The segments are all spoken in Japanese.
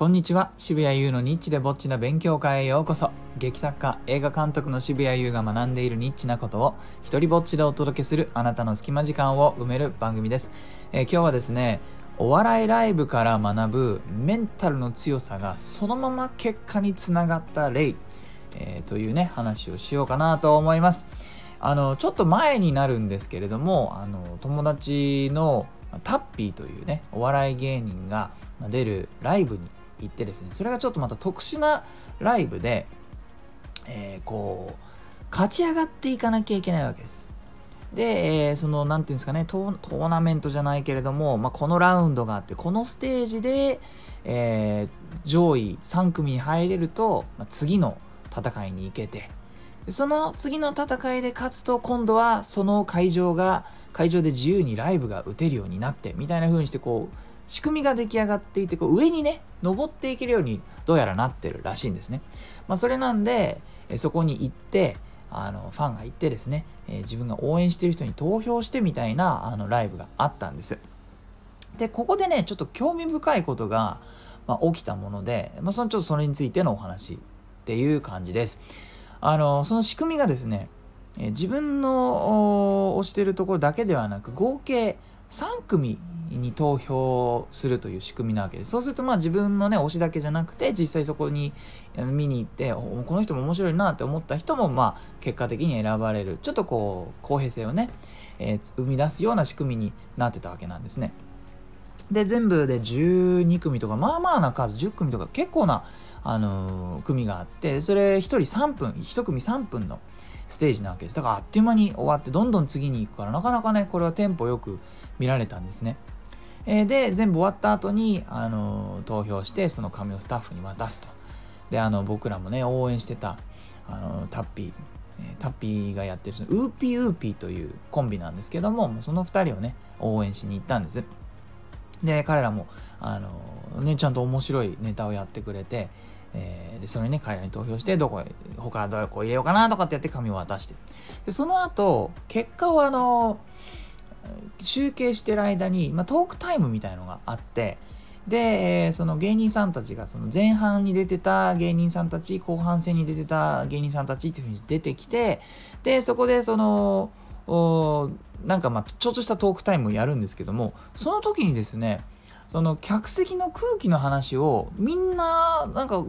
こんにちは。渋谷優のニッチでぼっちな勉強会へようこそ。劇作家映画監督の渋谷優が学んでいるニッチなことを一人ぼっちでお届けするあなたの隙間時間を埋める番組です、えー、今日はですねお笑いライブから学ぶメンタルの強さがそのまま結果につながった例、えー、というね話をしようかなと思います。あのちょっと前になるんですけれどもあの友達のタッピーというねお笑い芸人が出るライブに行ってですねそれがちょっとまた特殊なライブで、えー、こう勝ち上がっていかなきゃいけないわけです。で、えー、その何て言うんですかねトーナメントじゃないけれども、まあ、このラウンドがあってこのステージで、えー、上位3組に入れると、まあ、次の戦いに行けてその次の戦いで勝つと今度はその会場が会場で自由にライブが打てるようになってみたいな風にしてこう仕組みが出来上がっていてこう上にね登っていけるようにどうやらなってるらしいんですね。まあ、それなんでそこに行ってあのファンが行ってですね、えー、自分が応援してる人に投票してみたいなあのライブがあったんです。でここでねちょっと興味深いことが、まあ、起きたもので、まあ、そのちょっとそれについてのお話っていう感じです。あのその仕組みがですね、えー、自分の推してるところだけではなく合計3組に投票するという仕組みなわけです。そうするとまあ自分のね推しだけじゃなくて実際そこに見に行ってこの人も面白いなって思った人もまあ結果的に選ばれるちょっとこう公平性をね、えー、生み出すような仕組みになってたわけなんですね。で全部で12組とかまあまあな数10組とか結構な、あのー、組があってそれ1人3分1組3分のステージなわけです。だからあっという間に終わってどんどん次に行くからなかなかねこれはテンポよく見られたんですね。えー、で全部終わった後にあの投票してその紙をスタッフに渡すと。であの僕らもね応援してたあのタッピータッピーがやってるウーピーウーピーというコンビなんですけどもその2人をね応援しに行ったんです。で彼らもあの、ね、ちゃんと面白いネタをやってくれて、えー、でそれにね彼らに投票してどこへ他どこ入れようかなとかってやって紙を渡して。でその後結果をあの集計してる間に、まあ、トークタイムみたいのがあってでその芸人さんたちがその前半に出てた芸人さんたち後半戦に出てた芸人さんたちっていうふうに出てきてでそこでそのおなんかまあちょっとしたトークタイムをやるんですけどもその時にですねその客席の空気の話をみんななんか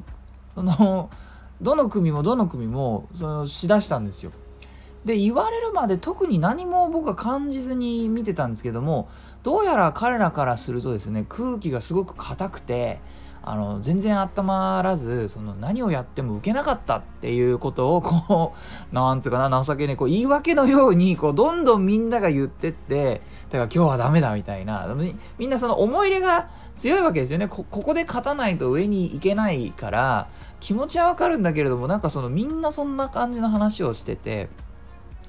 その どの組もどの組もそのしだしたんですよ。で言われるまで特に何も僕は感じずに見てたんですけどもどうやら彼らからするとですね空気がすごく硬くてあの全然温まらずその何をやっても受けなかったっていうことをこうなんつうかな情けねこう言い訳のようにこうどんどんみんなが言ってってだから今日はダメだみたいな。みんなその思い入れが強いわけですよね。ここで勝たないと上に行けないから気持ちはわかるんだけれどもなんかそのみんなそんな感じの話をしてて。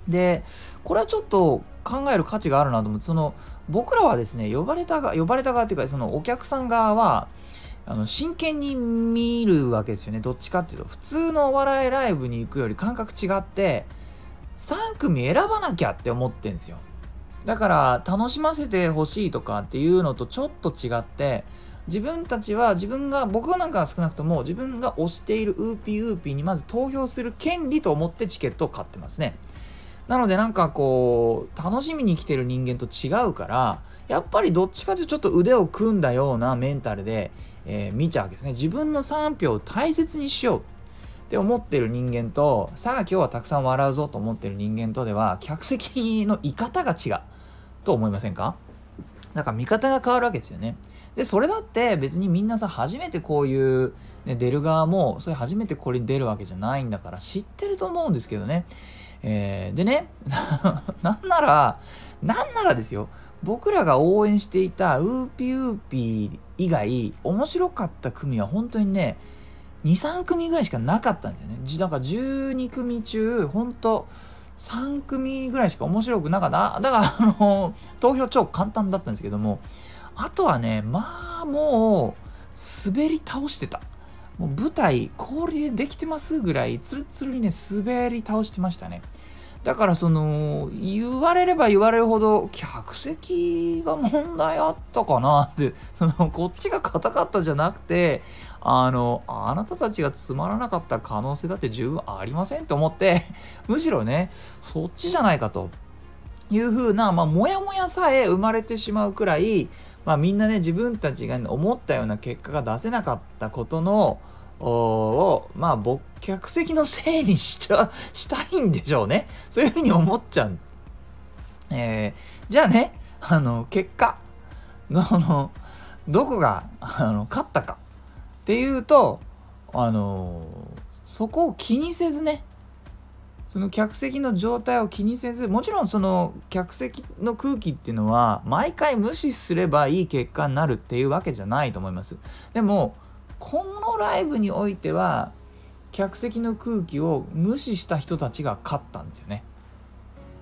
でこれはちょっと考える価値があるなと思ってその僕らはですね呼ばれたが呼ばれた側っていうかそのお客さん側はあの真剣に見るわけですよね。どっちかっていうと普通のお笑いライブに行くより感覚違って3組選ばなきゃって思ってんですよ。だから楽しませてほしいとかっていうのとちょっと違って自分たちは自分が僕なんかは少なくとも自分が推しているウーピーウーピーにまず投票する権利と思ってチケットを買ってますね。なのでなんかこう楽しみに来てる人間と違うからやっぱりどっちかというとちょっと腕を組んだようなメンタルで、えー、見ちゃうわけですね。自分の3票を大切にしよう。って思ってる人間とさあ今日はたくさん笑うぞと思ってる人間とでは客席の居方が違う。と思いませんか？だか見方が変わるわけですよね。でそれだって別にみんなさ初めてこういう、ね、出る側もそれ初めてこれに出るわけじゃないんだから知ってると思うんですけどね。えー、でね、なんなら、なんならですよ、僕らが応援していたウーピーウーピー以外、面白かった組は本当にね、2、3組ぐらいしかなかったんですよね。なんか12組中、本当3組ぐらいしか面白くなかった。だから、あの、投票超簡単だったんですけども、あとはね、まあもう、滑り倒してた。もう舞台氷でできてますぐらいツルツルにね滑り倒してましたねだからその言われれば言われるほど客席が問題あったかなって そのこっちが硬かったじゃなくてあのあなたたちがつまらなかった可能性だって十分ありませんと思って むしろねそっちじゃないかと。いうふうな、まあ、もやもやさえ生まれてしまうくらい、まあ、みんなね自分たちが思ったような結果が出せなかったことのをまあ僕客席のせいにしちゃ したいんでしょうね。そういうふうに思っちゃう、えー、じゃあねあの結果。のどこがあの勝ったか。っていうとあのそこを気にせずね。その客席の状態を気にせずもちろんその客席の空気っていうのは毎回無視すればいい結果になるっていうわけじゃないと思います。でもこのライブにおいては客席の空気を無視した人たちが勝ったんですよね。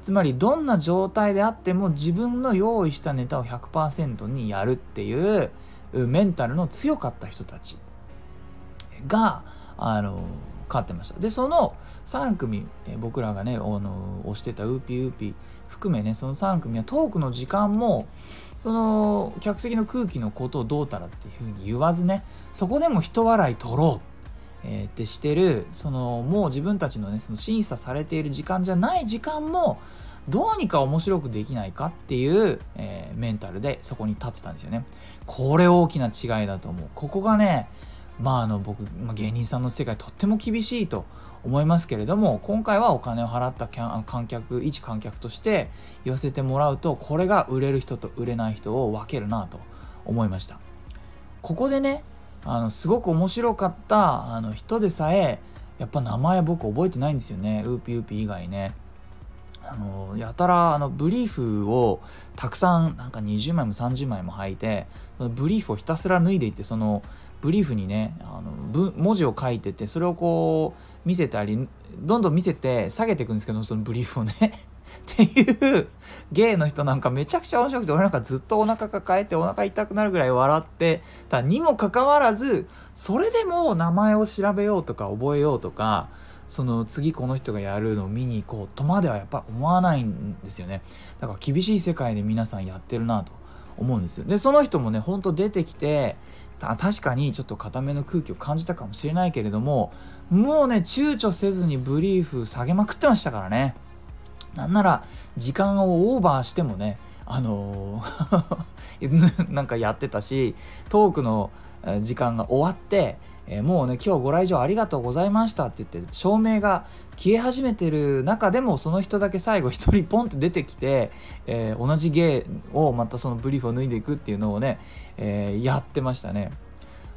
つまりどんな状態であっても自分の用意したネタを100%にやるっていうメンタルの強かった人たちがあの勝ってましたでその3組え僕らがねあの推してたウーピーウーピー含めねその3組はトークの時間もその客席の空気のことをどうたらっていうふうに言わずねそこでも人笑い取ろう、え、ってしてるそのもう自分たちのねその審査されている時間じゃない時間もどうにか面白くできないかっていう、えー、メンタルでそこに立ってたんですよね。これ大きな違いだと思う。ここがねまああの僕、まあ、芸人さんの世界とっても厳しいと思いますけれども今回はお金を払った観客一観客として言わせてもらうとこれが売れる人と売れない人を分けるなと思いました。ここでねあのすごく面白かったあの人でさえやっぱ名前僕覚えてないんですよね。ウーピーウーピー以外ね。あのやたらあのブリーフをたくさんなんか20枚も30枚も履いてそのブリーフをひたすら脱いでいってそのブリーフにねあの文字を書いててそれをこう見せたりどんどん見せて下げていくんですけどそのブリーフをね。っていう芸の人なんかめちゃくちゃ面白くて俺なんかずっとお腹抱えてお腹痛くなるぐらい笑ってたにもかかわらずそれでも名前を調べようとか覚えようとかその次この人がやるのを見に行こうとまではやっぱ思わないんですよね。だから厳しい世界で皆さんやってるなと思うんですよ。でその人もねほんと出てきて確かにちょっと固めの空気を感じたかもしれないけれどももうね躊躇せずにブリーフ下げまくってましたからね。なんなら時間をオーバーしてもねあのー なんかやってたしトークの時間が終わってえー、もうね今日ご来場ありがとうございましたって言って照明が消え始めてる中でもその人だけ最後一人ポンって出てきて、えー、同じ芸をまたそのブリーフを脱いでいくっていうのをね、えー、やってましたね。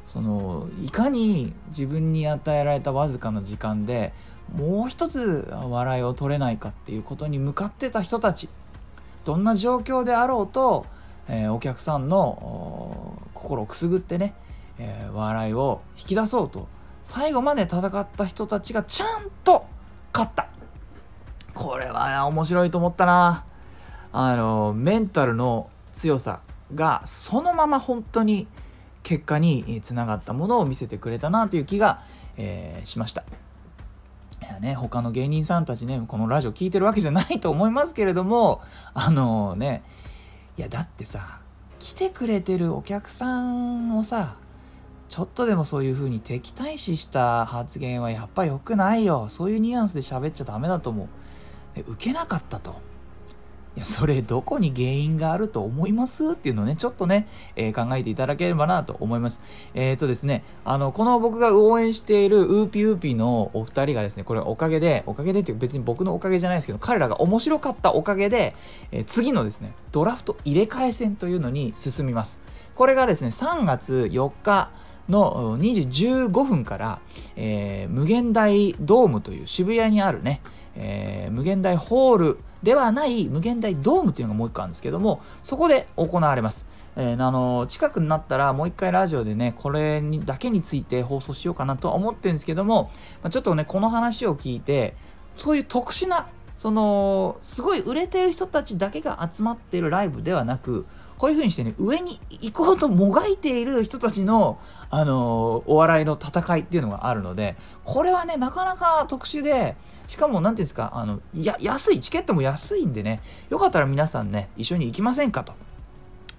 そのいかに自分に与えられたわずかな時間でもう一つ笑いを取れないかっていうことに向かってた人たちどんな状況であろうと、えー、お客さんの心をくすぐってねえー、笑いを引き出そうと最後まで戦った人たちがちゃんと勝ったこれは面白いと思ったなあのメンタルの強さがそのまま本当に結果につながったものを見せてくれたなという気が、えー、しました。いやね、他の芸人さんたちねこのラジオ聞いてるわけじゃないと思いますけれどもあのねいやだってさ来てくれてるお客さんをさちょっとでもそういう風に敵対視した発言はやっぱ良くないよ。そういうニュアンスで喋っちゃダメだと思う。受けなかったと。いやそれどこに原因があると思います？っていうのをねちょっとね、えー、考えていただければなと思います。えっ、ー、とですねあのこの僕が応援しているウーピーウーピーのお二人がですねこれおかげでおかげでっていう別に僕のおかげじゃないですけど彼らが面白かったおかげで、えー、次のですねドラフト入れ替え戦というのに進みます。これがですね3月4日の2時15分から、えー、無限大ドームという渋谷にあるね、えー、無限大ホールではない無限大ドームっていうのがもう一個あるんですけどもそこで行われます。えー、あの近くになったらもう一回ラジオでねこれにだけについて放送しようかなとは思ってるんですけども、まあ、ちょっとねこの話を聞いてそういう特殊なそのすごい売れてる人たちだけが集まってるライブではなくこういうふうにしてね上に行こうともがいている人たちの、あのお笑いの戦いっていうのがあるのでこれはねなかなか特殊でしかも何ていうんですかあのや安いチケットも安いんでねよかったら皆さんね一緒に行きませんかと。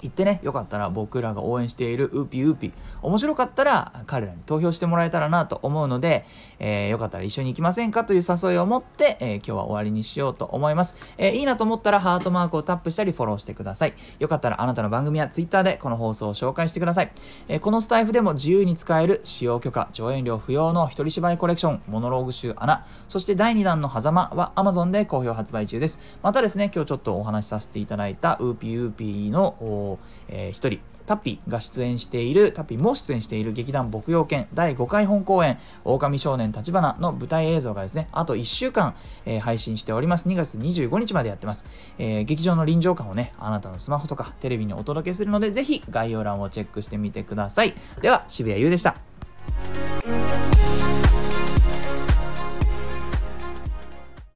行ってね、よかったら僕らが応援しているウーピーウーピー、面白かったら彼らに投票してもらえたらなと思うので、えー、よかったら一緒に行きませんかという誘いを持って、えー、今日は終わりにしようと思います。えー、いいなと思ったらハートマークをタップしたりフォローしてください。よかったらあなたの番組や Twitter でこの放送を紹介してください。えこのスタイフでも自由に使える使用許可、上演料不要の一人芝居コレクション、モノローグ集穴、そして第2弾の狭間は Amazon で好評発売中です。またですね、今日ちょっとお話しさせていただいたウーピーウーピーの、えー、一人、タッピーが出演している、タッピーも出演している劇団牧羊犬第5回本公演、狼少年立花の舞台映像がですね、あと1週間、えー、配信しております。2月25日までやってます。えー、劇場の臨場感をね、あなたのスマホとかテレビにお届けするので、ぜひ概要欄をチェックしてみてください。では、渋谷優でした。